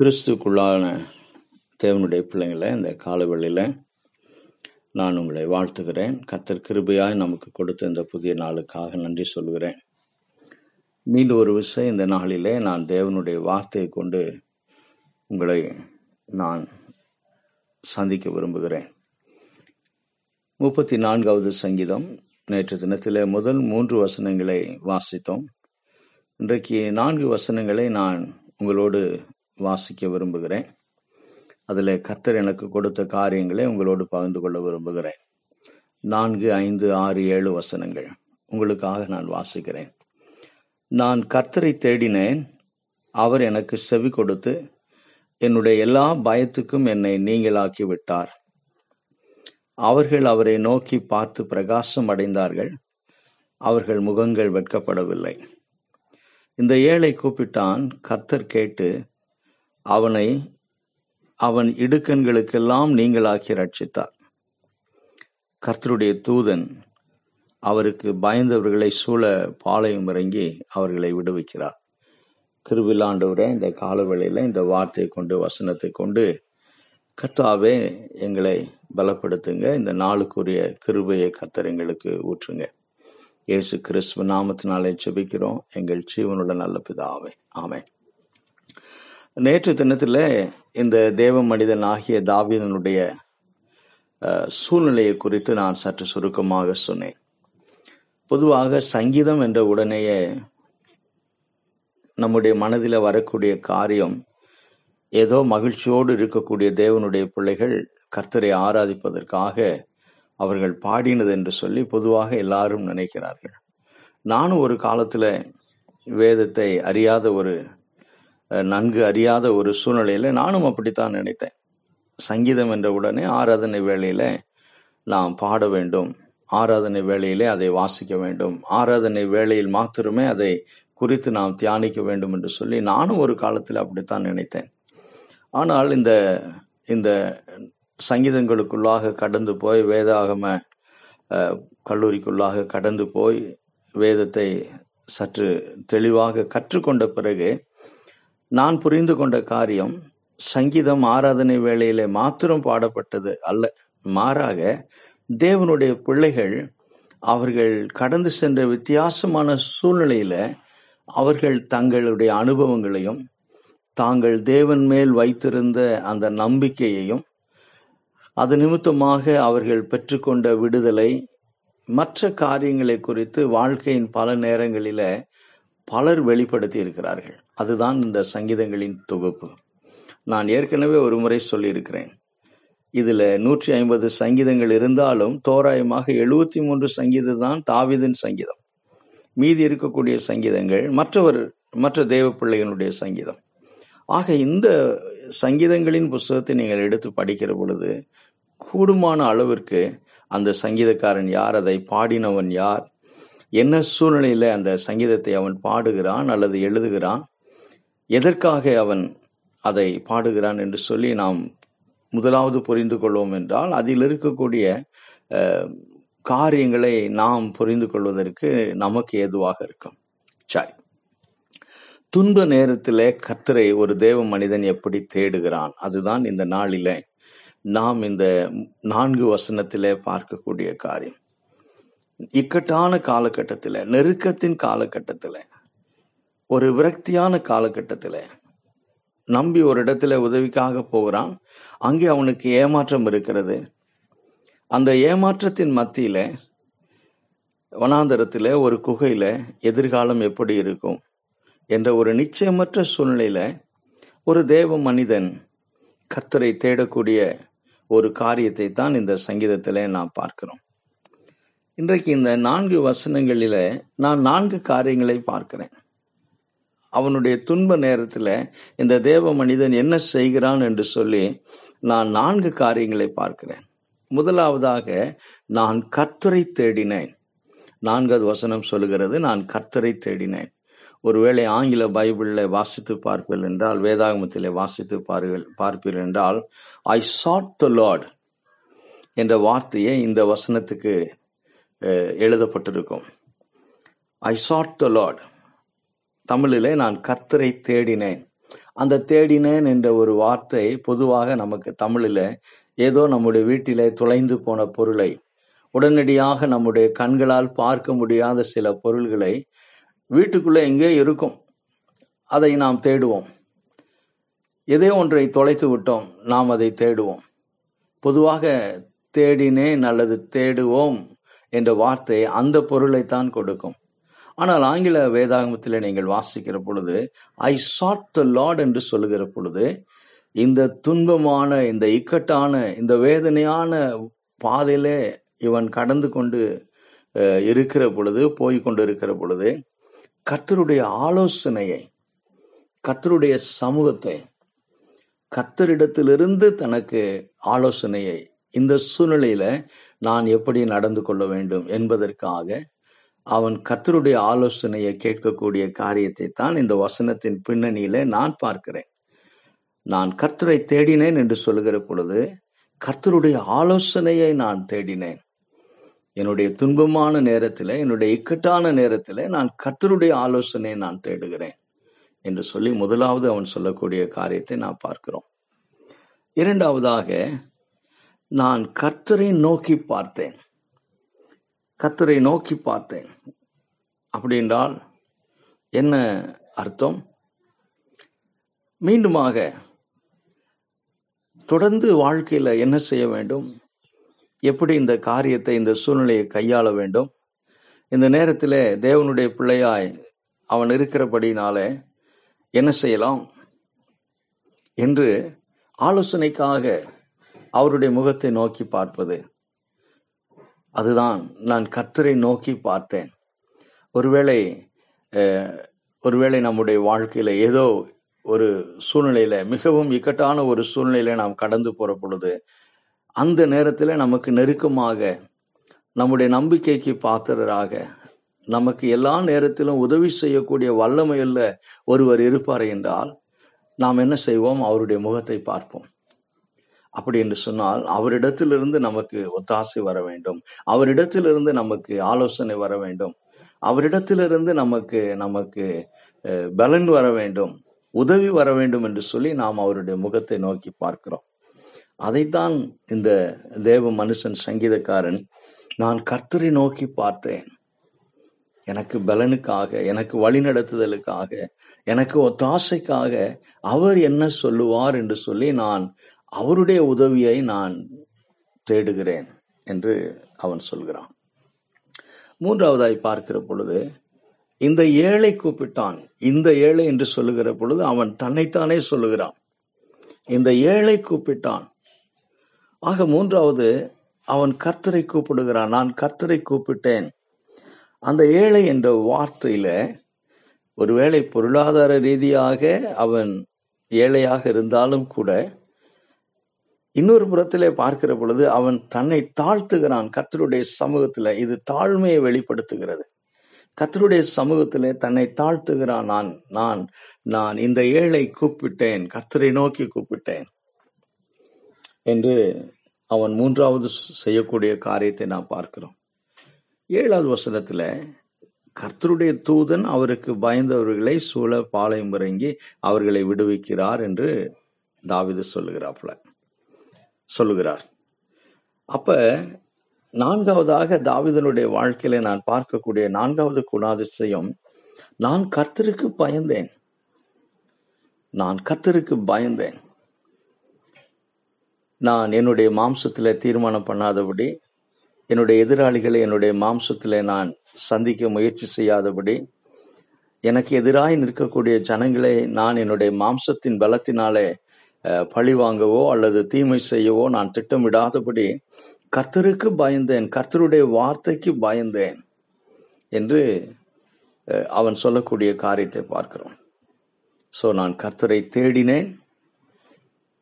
கிறிஸ்துக்குள்ளான தேவனுடைய பிள்ளைங்களை இந்த காலவெளியில் நான் உங்களை வாழ்த்துகிறேன். கத்தர் கிருபையாய் நமக்கு கொடுத்த இந்த புதிய நாளுக்காக நன்றி சொல்கிறேன் மீண்டும் ஒரு விஷயம் இந்த நாளிலே நான் தேவனுடைய வார்த்தையை கொண்டு உங்களை நான் சந்திக்க விரும்புகிறேன். முப்பத்தி நான்காவது சங்கீதம் நேற்று தினத்திலே முதல் மூன்று வசனங்களை வாசித்தோம். இன்றைக்கு நான்கு வசனங்களை நான் உங்களோடு வாசிக்க விரும்புகிறேன். அதில் கர்த்தர் எனக்கு கொடுத்த காரியங்களை உங்களோடு பகிர்ந்து கொள்ள விரும்புகிறேன். நான்கு ஐந்து ஆறு ஏழு வசனங்கள். உங்களுக்காக நான் வாசிக்கிறேன். நான் கர்த்தரை தேடினேன். அவர் எனக்கு செவி கொடுத்து என்னுடைய எல்லா பயத்துக்கும் என்னை நீங்களாக்கி விட்டார் அவர்கள் அவரை நோக்கி பார்த்து பிரகாசம் அடைந்தார்கள். அவர்கள் முகங்கள் வெட்கப்படவில்லை. இந்த ஏழை கூப்பிட்டான். கர்த்தர் கேட்டு அவனை அவன் இடுக்கண்களுக்கெல்லாம் நீங்களாக்கி ரட்சித்தார் கர்த்தருடைய தூதன் அவருக்கு பயந்தவர்களை சூழ பாளையம் இறங்கி அவர்களை விடுவிக்கிறார். கிருவிழாண்டவரை இந்த காலவெளியில் இந்த வார்த்தையை கொண்டு வசனத்தை கொண்டு கர்த்தாவே எங்களை பலப்படுத்துங்க. இந்த நாளுக்குரிய கிருபையை கர்த்தர் எங்களுக்கு ஊற்றுங்க. இயேசு கிறிஸ்துவ நாமத்தினாலே செபிக்கிறோம் எங்கள் ஜீவனுள்ள நல்ல பிதாவே. ஆமேன். நேற்று தினத்தில் இந்த தேவ மனிதன் ஆகிய தாவீதனுடைய சூழ்நிலையை குறித்து நான் சற்று சுருக்கமாக சொன்னேன். பொதுவாக சங்கீதம் என்ற உடனேயே நம்முடைய மனதில் வரக்கூடிய காரியம் ஏதோ மகிழ்ச்சியோடு இருக்கக்கூடிய தேவனுடைய பிள்ளைகள் கர்த்தரை ஆராதிப்பதற்காக அவர்கள் பாடினது என்று சொல்லி பொதுவாக எல்லாரும் நினைக்கிறார்கள். நானும் ஒரு காலத்தில் வேதத்தை அறியாத ஒரு நன்கு அறியாத ஒரு சூழ்நிலையில் நானும் அப்படித்தான் நினைத்தேன். சங்கீதம் என்ற உடனே ஆராதனை வேளையில் நாம் பாட வேண்டும். ஆராதனை வேளையிலே அதை வாசிக்க வேண்டும். ஆராதனை வேளையில் மாத்திரமே அதை குறித்து நாம் தியானிக்க வேண்டும் என்று சொல்லி நானும் ஒரு காலத்தில் அப்படித்தான் நினைத்தேன். ஆனால் இந்த இந்த சங்கீதங்களுக்குள்ளாக கடந்து போய் வேதாகம கல்லூரிக்குள்ளாக கடந்து போய் வேதத்தை சற்று தெளிவாக கற்றுக்கொண்ட பிறகு நான் புரிந்து கொண்ட காரியம் சங்கீதம் ஆராதனை வேளையிலே மாத்திரம் பாடப்பட்டது அல்ல. மாறாக தேவனுடைய பிள்ளைகள் அவர்கள் கடந்து சென்ற வித்தியாசமான சூழ்நிலையில அவர்கள் தங்களுடைய அனுபவங்களையும் தாங்கள் தேவன் மேல் வைத்திருந்த அந்த நம்பிக்கையையும் அது நிமித்தமாக அவர்கள் பெற்றுக்கொண்ட விடுதலை மற்ற காரியங்களை குறித்து வாழ்க்கையின் பல நேரங்களில பலர் வெளிப்படுத்தி இருக்கிறார்கள் அதுதான் இந்த சங்கீதங்களின் தொகுப்பு. நான் ஏற்கனவே ஒரு முறை சொல்லியிருக்கிறேன். இதில் நூற்றி ஐம்பது சங்கீதங்கள் இருந்தாலும் தோராயமாக எழுபத்தி மூன்று சங்கீதம் தான் தாவிதின் சங்கீதம். மீதி இருக்கக்கூடிய சங்கீதங்கள் மற்றவர் மற்ற தேவ பிள்ளைகளுடைய சங்கீதம். ஆக இந்த சங்கீதங்களின் புஸ்தகத்தை நீங்கள் எடுத்து படிக்கிற பொழுது கூடுமான அளவிற்கு அந்த சங்கீதக்காரன் யார் அதை பாடினவன் யார் என்ன சூழ்நிலையில் அந்த சங்கீதத்தை அவன் பாடுகிறான் அல்லது எழுதுகிறான் எதற்காக அவன் அதை பாடுகிறான் என்று சொல்லி நாம் முதலாவது புரிந்து கொள்வோம் என்றால் அதில் இருக்கக்கூடிய காரியங்களை நாம் புரிந்து கொள்வதற்கு நமக்கு ஏதுவாக இருக்கும். சரி. துன்ப நேரத்திலே கத்தரை ஒரு தேவ மனிதன் எப்படி தேடுகிறான்? அதுதான் இந்த நாளிலே நாம் இந்த நான்கு வசனத்திலே பார்க்கக்கூடிய காரியம். இக்கட்டான காலகட்டத்தில் நெருக்கத்தின் காலகட்டத்தில் ஒரு விரக்தியான காலகட்டத்தில் நம்பி ஒரு இடத்துல உதவிக்காக போகிறான். அங்கே அவனுக்கு ஏமாற்றம் இருக்கிறது. அந்த ஏமாற்றத்தின் மத்தியில் வனாந்தரத்தில் ஒரு குகையில் எதிர்காலம் எப்படி இருக்கும் என்ற ஒரு நிச்சயமற்ற சூழ்நிலையில் ஒரு தேவ மனிதன் கத்தரை தேடக்கூடிய ஒரு காரியத்தை தான் இந்த சங்கீதத்தில் நாம் பார்க்கிறோம். இன்றைக்கு இந்த நான்கு வசனங்களில் நான் நான்கு காரியங்களை பார்க்கிறேன். அவனுடைய துன்ப நேரத்தில் இந்த தேவ மனிதன் என்ன செய்கிறான் என்று சொல்லி நான் நான்கு காரியங்களை பார்க்கிறேன். முதலாவதாக நான் கர்த்தரை தேடினேன். நான்காவது வசனம் சொல்லுகிறது நான் கர்த்தரை தேடினேன். ஒருவேளை ஆங்கில பைபிளில் வாசித்து பார்ப்பீர்கள் என்றால் வேதாகமத்திலே வாசித்து பார்ப்பீர்கள் பார்ப்பீர்கள் என்றால் ஐ சாட் த லார்ட் என்ற வார்த்தையை இந்த வசனத்துக்கு எழுதப்பட்டிருக்கும். ஐ சாட் த லார்ட் தமிழிலே நான் கத்தரை தேடினேன். அந்த தேடினேன் என்ற ஒரு வார்த்தை பொதுவாக நமக்கு தமிழில் ஏதோ நம்முடைய வீட்டிலே தொலைந்து போன பொருளை உடனடியாக நம்முடைய கண்களால் பார்க்க முடியாத சில பொருள்களை வீட்டுக்குள்ளே எங்கே இருக்கும்? அதை நாம் தேடுவோம். எதே ஒன்றை தொலைத்து விட்டோம் நாம் அதை தேடுவோம். பொதுவாக தேடினேன் அல்லது தேடுவோம் என்ற வார்த்தை அந்த பொருளைத்தான் கொடுக்கும். ஆனால் ஆங்கில வேதாகமத்தில் நீங்கள் வாசிக்கிற பொழுது ஐ சாட் த லார்ட் என்று சொல்லுகிற பொழுது இந்த துன்பமான இந்த இக்கட்டான இந்த வேதனையான பாதையிலே இவன் கடந்து கொண்டு இருக்கிற பொழுது போய் கொண்டு இருக்கிற பொழுது கர்த்தருடைய ஆலோசனையை கர்த்தருடைய சமூகத்தை கர்த்தரிடத்திலிருந்து தனக்கு ஆலோசனையை இந்த சூழ்நிலையில நான் எப்படி நடந்து கொள்ள வேண்டும் என்பதற்காக அவன் கத்தருடைய ஆலோசனையை கேட்கக்கூடிய காரியத்தை தான் இந்த வசனத்தின் பின்னணியில நான் பார்க்கிறேன். நான் கர்த்தரை தேடினேன் என்று சொல்லுகிற பொழுது கர்த்தருடைய ஆலோசனையை நான் தேடினேன். என்னுடைய துன்பமான நேரத்தில் என்னுடைய இக்கட்டான நேரத்தில் நான் கர்த்தருடைய ஆலோசனையை நான் தேடுகிறேன் என்று சொல்லி முதலாவது அவன் சொல்லக்கூடிய காரியத்தை நான் பார்க்கிறோம். இரண்டாவதாக நான் கர்த்தரை நோக்கி பார்த்தேன். கத்தரை நோக்கி பார்த்தேன். அப்படின்றால் என்ன அர்த்தம்? மீண்டுமாக தொடர்ந்து வாழ்க்கையில் என்ன செய்ய வேண்டும்? எப்படி இந்த காரியத்தை இந்த சூழ்நிலையை கையாள வேண்டும்? இந்த நேரத்தில் தேவனுடைய பிள்ளையாய் அவன் இருக்கிறபடினால என்ன செய்யலாம்? என்று ஆலோசனைக்காக அவருடைய முகத்தை நோக்கி பார்ப்பது. அதுதான் நான் கர்த்தரை நோக்கி பார்த்தேன். ஒருவேளை ஒருவேளை நம்முடைய வாழ்க்கையில் ஏதோ ஒரு சூழ்நிலையில் மிகவும் இக்கட்டான ஒரு சூழ்நிலையில நாம் கடந்து போகிற பொழுது அந்த நேரத்தில் நமக்கு நெருக்கமாக நம்முடைய நம்பிக்கைக்கு பாத்திரராக நமக்கு எல்லா நேரத்திலும் உதவி செய்யக்கூடிய வல்லமையுள்ள ஒருவர் இருப்பார் என்றால் நாம் என்ன செய்வோம்? அவருடைய முகத்தை பார்ப்போம். அப்படி என்று சொன்னால் அவரிடத்திலிருந்து நமக்கு ஒத்தாசை வர வேண்டும். அவரிடத்திலிருந்து நமக்கு ஆலோசனை வர வேண்டும். அவரிடத்திலிருந்து நமக்கு நமக்கு பலன் வர வேண்டும். உதவி வர வேண்டும் என்று சொல்லி நாம் அவருடைய முகத்தை நோக்கி பார்க்கிறோம். அதைத்தான் இந்த தேவ மனுஷன் சங்கீதக்காரன் நான் கர்த்தரை நோக்கி பார்த்தேன். எனக்கு பலனுக்காக எனக்கு வழிநடத்துதலுக்காக எனக்கு ஒத்தாசைக்காக அவர் என்ன சொல்லுவார் என்று சொல்லி நான் அவருடைய உதவியை நான் தேடுகிறேன் என்று அவன் சொல்கிறான். மூன்றாவதாய் பார்க்கிற பொழுது இந்த ஏழை கூப்பிட்டான். இந்த ஏழை என்று சொல்லுகிற பொழுது அவன் தன்னைத்தானே சொல்லுகிறான். இந்த ஏழை கூப்பிட்டான். ஆக மூன்றாவது அவன் கர்த்தரை கூப்பிடுகிறான். நான் கர்த்தரை கூப்பிட்டேன். அந்த ஏழை என்ற வார்த்தையில ஒருவேளை பொருளாதார ரீதியாக அவன் ஏழையாக இருந்தாலும் கூட இன்னொரு புறத்திலே பார்க்கிற பொழுது அவன் தன்னை தாழ்த்துகிறான். கத்தருடைய சமூகத்துல இது தாழ்மையை வெளிப்படுத்துகிறது. கத்தருடைய சமூகத்திலே தன்னை தாழ்த்துகிறான். நான் நான் நான் இந்த ஏழை கூப்பிட்டேன். கர்த்தரை நோக்கி கூப்பிட்டேன் என்று அவன் மூன்றாவது செய்யக்கூடிய காரியத்தை நாம் பார்க்கிறோம். ஏழாவது வசனத்துல கர்த்தருடைய தூதன் அவருக்கு பயந்தவர்களை சூழ பாளையம் இறங்கி அவர்களை விடுவிக்கிறார் என்று தாவிது சொல்லுகிறாப்புல. சொல்லுகிறார். அப்ப நான்காவதாக தாவிதனுடைய வாழ்க்கையில நான் பார்க்கக்கூடிய நான்காவது குணாதிசயம் நான் கர்த்தருக்கு பயந்தேன். நான் கர்த்தருக்கு பயந்தேன். நான் என்னுடைய மாம்சத்தில் தீர்மானம் பண்ணாதபடி என்னுடைய எதிராளிகளை என்னுடைய மாம்சத்திலே நான் சந்திக்க முயற்சி செய்யாதபடி எனக்கு எதிராய் நிற்கக்கூடிய ஜனங்களை நான் என்னுடைய மாம்சத்தின் பலத்தினாலே பழி வாங்கவோ அல்லது தீமை செய்யவோ நான் திட்டமிடாதபடி கர்த்தருக்கு பயந்தேன் கர்த்தருடைய வார்த்தைக்கு பயந்தேன் என்று அவன் சொல்லக்கூடிய காரியத்தை பார்க்கிறோம். ஸோ நான் கர்த்தரை தேடினேன்.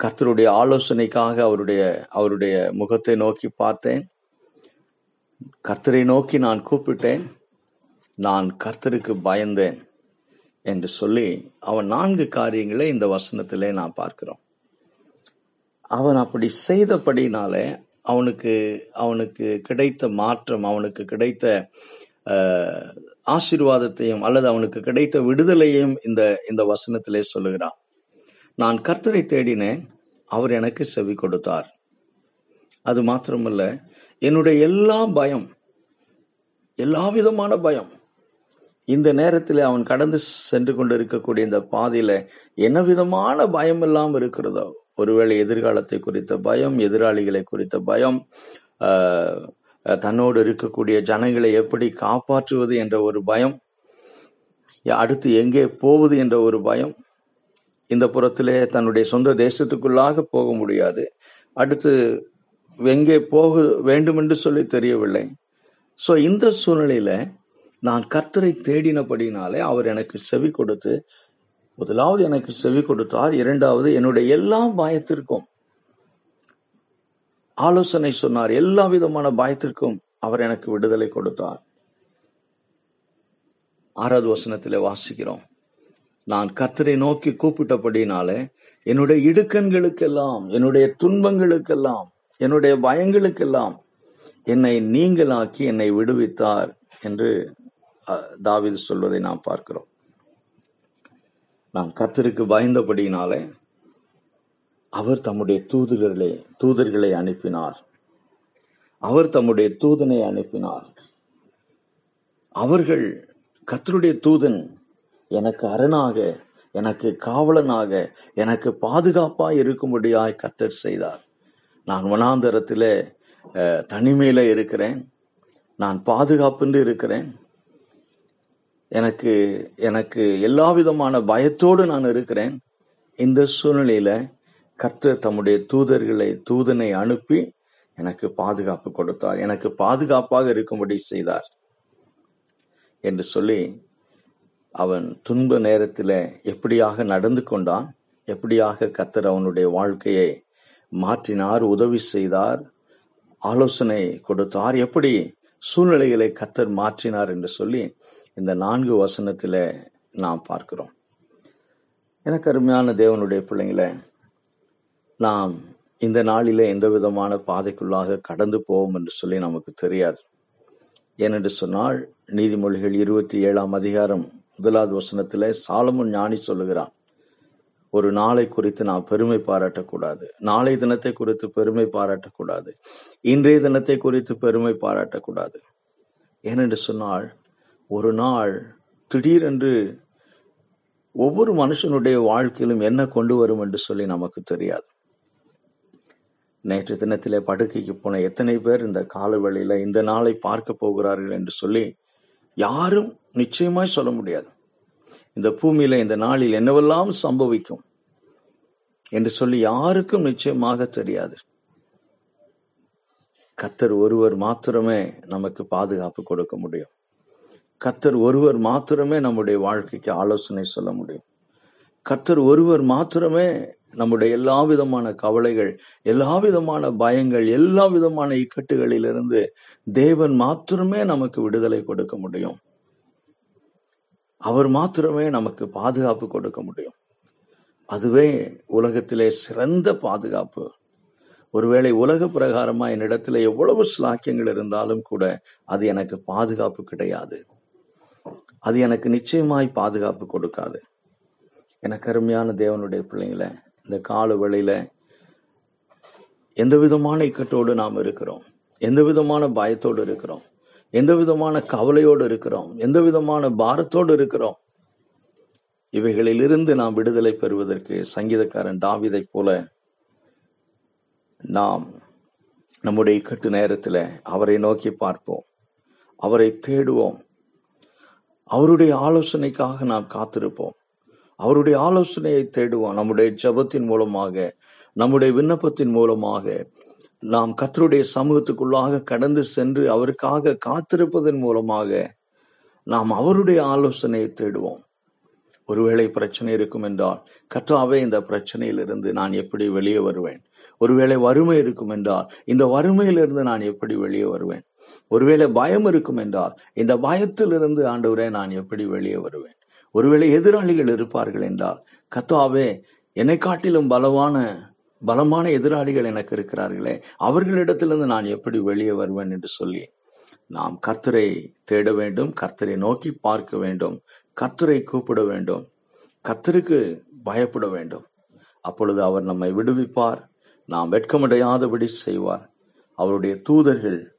கர்த்தருடைய ஆலோசனைக்காக அவருடைய அவருடைய முகத்தை நோக்கி பார்த்தேன். கர்த்தரை நோக்கி நான் கூப்பிட்டேன். நான் கர்த்தருக்கு பயந்தேன் என்று சொல்லி அவன் நான்கு காரியங்களை இந்த வசனத்திலே நான் பார்க்கிறோம். அவன் அப்படி செய்தபடினாலே அவனுக்கு அவனுக்கு கிடைத்த மாற்றம் அவனுக்கு கிடைத்த ஆசீர்வாதத்தையும் அல்லது அவனுக்கு கிடைத்த விடுதலையும் இந்த இந்த வசனத்திலே சொல்லுகிறான். நான் கர்த்தரை தேடினேன் அவர் எனக்கு செவி கொடுத்தார். அது மாத்திரமல்ல என்னுடைய எல்லா பயம் எல்லா விதமான பயம் இந்த நேரத்தில் அவன் கடந்து சென்று கொண்டிருக்கக்கூடிய இந்த பாதையில என்ன விதமான பயம் எல்லாம் இருக்கிறதோ ஒருவேளை எதிர்காலத்தை குறித்த பயம் எதிராளிகளை குறித்த பயம் ஆஹ், தன்னோடு இருக்கக்கூடிய ஜனங்களை எப்படி காப்பாற்றுவது என்ற ஒரு பயம் அடுத்து எங்கே போவது என்ற ஒரு பயம் இந்த புறத்திலே தன்னுடைய சொந்த தேசத்துக்குள்ளாக போக முடியாது. அடுத்து எங்கே போக வேண்டும் என்று சொல்லி தெரியவில்லை. ஸோ இந்த சூழ்நிலையில நான் கர்த்தரை தேடினபடினாலே அவர் எனக்கு செவி கொடுத்து முதலாவது எனக்கு செவி கொடுத்தார். இரண்டாவது என்னுடைய எல்லா பயத்திற்கும் ஆலோசனை சொன்னார். எல்லா விதமான பயத்திற்கும் அவர் எனக்கு விடுதலை கொடுத்தார். ஆறாவது வசனத்திலே வாசிக்கிறோம். நான் கத்தரை நோக்கி கூப்பிட்டபடினாலே என்னுடைய இடுக்கண்களுக்கெல்லாம் என்னுடைய துன்பங்களுக்கெல்லாம் என்னுடைய பயங்களுக்கெல்லாம் என்னை நீங்களாக்கி என்னை விடுவித்தார் என்று தாவிது சொல்வதை நாம் பார்க்கிறோம். நான் கத்தருக்கு பயந்தபடியினாலே அவர் தம்முடைய தூதர்களை தூதர்களை அனுப்பினார். அவர் தம்முடைய தூதனை அனுப்பினார். அவர்கள் கத்தருடைய தூதன் எனக்கு அரணாக எனக்கு காவலனாக எனக்கு பாதுகாப்பாக இருக்கும்படியாய் கத்தர் செய்தார். நான் வனாந்தரத்தில் தனிமையில் தனிமையில இருக்கிறேன். நான் பாதுகாப்புன்னு இருக்கிறேன். எனக்கு எனக்கு எல்லா விதமான பயத்தோடு நான் இருக்கிறேன். இந்த சூழ்நிலையில கர்த்தர் தம்முடைய தூதர்களை தூதனை அனுப்பி எனக்கு பாதுகாப்பு கொடுத்தார். எனக்கு பாதுகாப்பாக இருக்கும்படி செய்தார். என்று சொல்லி அவன் துன்ப நேரத்தில் எப்படியாக நடந்து கொண்டான்? எப்படியாக கத்தர் அவனுடைய வாழ்க்கையை மாற்றினார் உதவி செய்தார் ஆலோசனை கொடுத்தார்? எப்படி சூழ்நிலைகளை கத்தர் மாற்றினார் என்று சொல்லி இந்த நான்கு வசனத்தில் நாம் பார்க்கிறோம். எனக்கு அருமையான தேவனுடைய பிள்ளைங்களை நாம் இந்த நாளில் எந்த விதமான பாதைக்குள்ளாக கடந்து போவோம் என்று சொல்லி நமக்கு தெரியாது. ஏனென்று சொன்னால் நீதிமொழிகள் இருபத்தி ஏழாம் அதிகாரம் முதலாவது வசனத்தில் சாலமன் ஞானி சொல்லுகிறான் ஒரு நாளை குறித்து நாம் பெருமை பாராட்டக்கூடாது. நாளை தினத்தை குறித்து பெருமை பாராட்டக்கூடாது. இன்றைய தினத்தை குறித்து பெருமை பாராட்டக்கூடாது. ஏனென்று சொன்னால் ஒரு நாள் திடீரென்று ஒவ்வொரு மனுஷனுடைய வாழ்க்கையிலும் என்ன கொண்டு வரும் என்று சொல்லி நமக்கு தெரியாது. நேற்று தினத்திலே படுக்கைக்கு போன எத்தனை பேர் இந்த காலவெளியில இந்த நாளை பார்க்க போகிறார்கள் என்று சொல்லி யாரும் நிச்சயமாய் சொல்ல முடியாது. இந்த பூமியில இந்த நாளில் என்னவெல்லாம் சம்பவிக்கும் என்று சொல்லி யாருக்கும் நிச்சயமாக தெரியாது. கத்தர் ஒருவர் மாத்திரமே நமக்கு பாதுகாப்பு கொடுக்க முடியும். கத்தர் ஒருவர் மாத்திரமே நம்முடைய வாழ்க்கைக்கு ஆலோசனை சொல்ல முடியும். கர்த்தர் ஒருவர் மாத்திரமே நம்முடைய எல்லா விதமான கவலைகள் எல்லா விதமான பயங்கள் எல்லா விதமான இக்கட்டுகளிலிருந்து தேவன் மாத்திரமே நமக்கு விடுதலை கொடுக்க முடியும். அவர் மாத்திரமே நமக்கு பாதுகாப்பு கொடுக்க முடியும். அதுவே உலகத்திலே சிறந்த பாதுகாப்பு. ஒருவேளை உலக பிரகாரமா என்னிடத்துல எவ்வளவு ஸ்லாக்கியங்கள் இருந்தாலும் கூட அது எனக்கு பாதுகாப்பு கிடையாது. அது எனக்கு நிச்சயமாய் பாதுகாப்பு கொடுக்காது. எனக்கு அருமையான தேவனுடைய பிள்ளைங்கள இந்த கால வேளையில எந்த விதமான இக்கட்டோடு நாம் இருக்கிறோம்? எந்த விதமான பயத்தோடு இருக்கிறோம்? எந்த விதமான கவலையோடு இருக்கிறோம்? எந்த விதமான பாரத்தோடு இருக்கிறோம்? இவைகளிலிருந்து நாம் விடுதலை பெறுவதற்கு சங்கீதக்காரன் தாவிதை போல நாம் நம்முடைய இக்கட்டு நேரத்தில் அவரை நோக்கி பார்ப்போம். அவரை தேடுவோம். அவருடைய ஆலோசனைக்காக நாம் காத்திருப்போம். அவருடைய ஆலோசனையை தேடுவோம். நம்முடைய ஜெபத்தின் மூலமாக நம்முடைய விண்ணப்பத்தின் மூலமாக நாம் கத்தருடைய சமூகத்துக்குள்ளாக கடந்து சென்று அவருக்காக காத்திருப்பதன் மூலமாக நாம் அவருடைய ஆலோசனையை தேடுவோம். ஒருவேளை பிரச்சனை இருக்கும் என்றால் கர்த்தாவே இந்த பிரச்சனையிலிருந்து நான் எப்படி வெளியே வருவேன்? ஒருவேளை வறுமை இருக்கும் என்றால் இந்த வறுமையிலிருந்து நான் எப்படி வெளியே வருவேன்? ஒருவேளை பயம் இருக்கும் என்றால் இந்த பயத்திலிருந்து ஆண்டவரே நான் எப்படி வெளியே வருவேன்? ஒருவேளை எதிராளிகள் இருப்பார்கள் என்றால் கத்தாவே என்னை காட்டிலும் பலவான பலமான எதிராளிகள் எனக்கு இருக்கிறார்களே அவர்களிடத்திலிருந்து நான் எப்படி வெளியே வருவேன் என்று சொல்லி நாம் கர்த்தரை தேட வேண்டும் கர்த்தரை நோக்கி பார்க்க வேண்டும் கர்த்தரை கூப்பிட வேண்டும் கர்த்தருக்கு பயப்பட வேண்டும். அப்பொழுது அவர் நம்மை விடுவிப்பார் நாம் வெட்கமடையாதபடி செய்வார். அவருடைய தூதர்கள்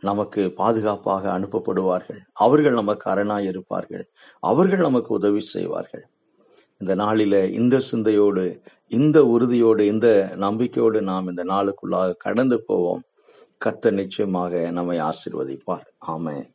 நமக்கு பாதுகாப்பாக அனுப்பப்படுவார்கள். அவர்கள் நமக்கு அரணாய் இருப்பார்கள் அவர்கள் நமக்கு உதவி செய்வார்கள். இந்த நாளில இந்த சிந்தையோடு இந்த உறுதியோடு இந்த நம்பிக்கையோடு நாம் இந்த நாளுக்குள்ளாக கடந்து போவோம். கத்த நிச்சயமாக நம்மை ஆசீர்வதிப்பார். ஆமே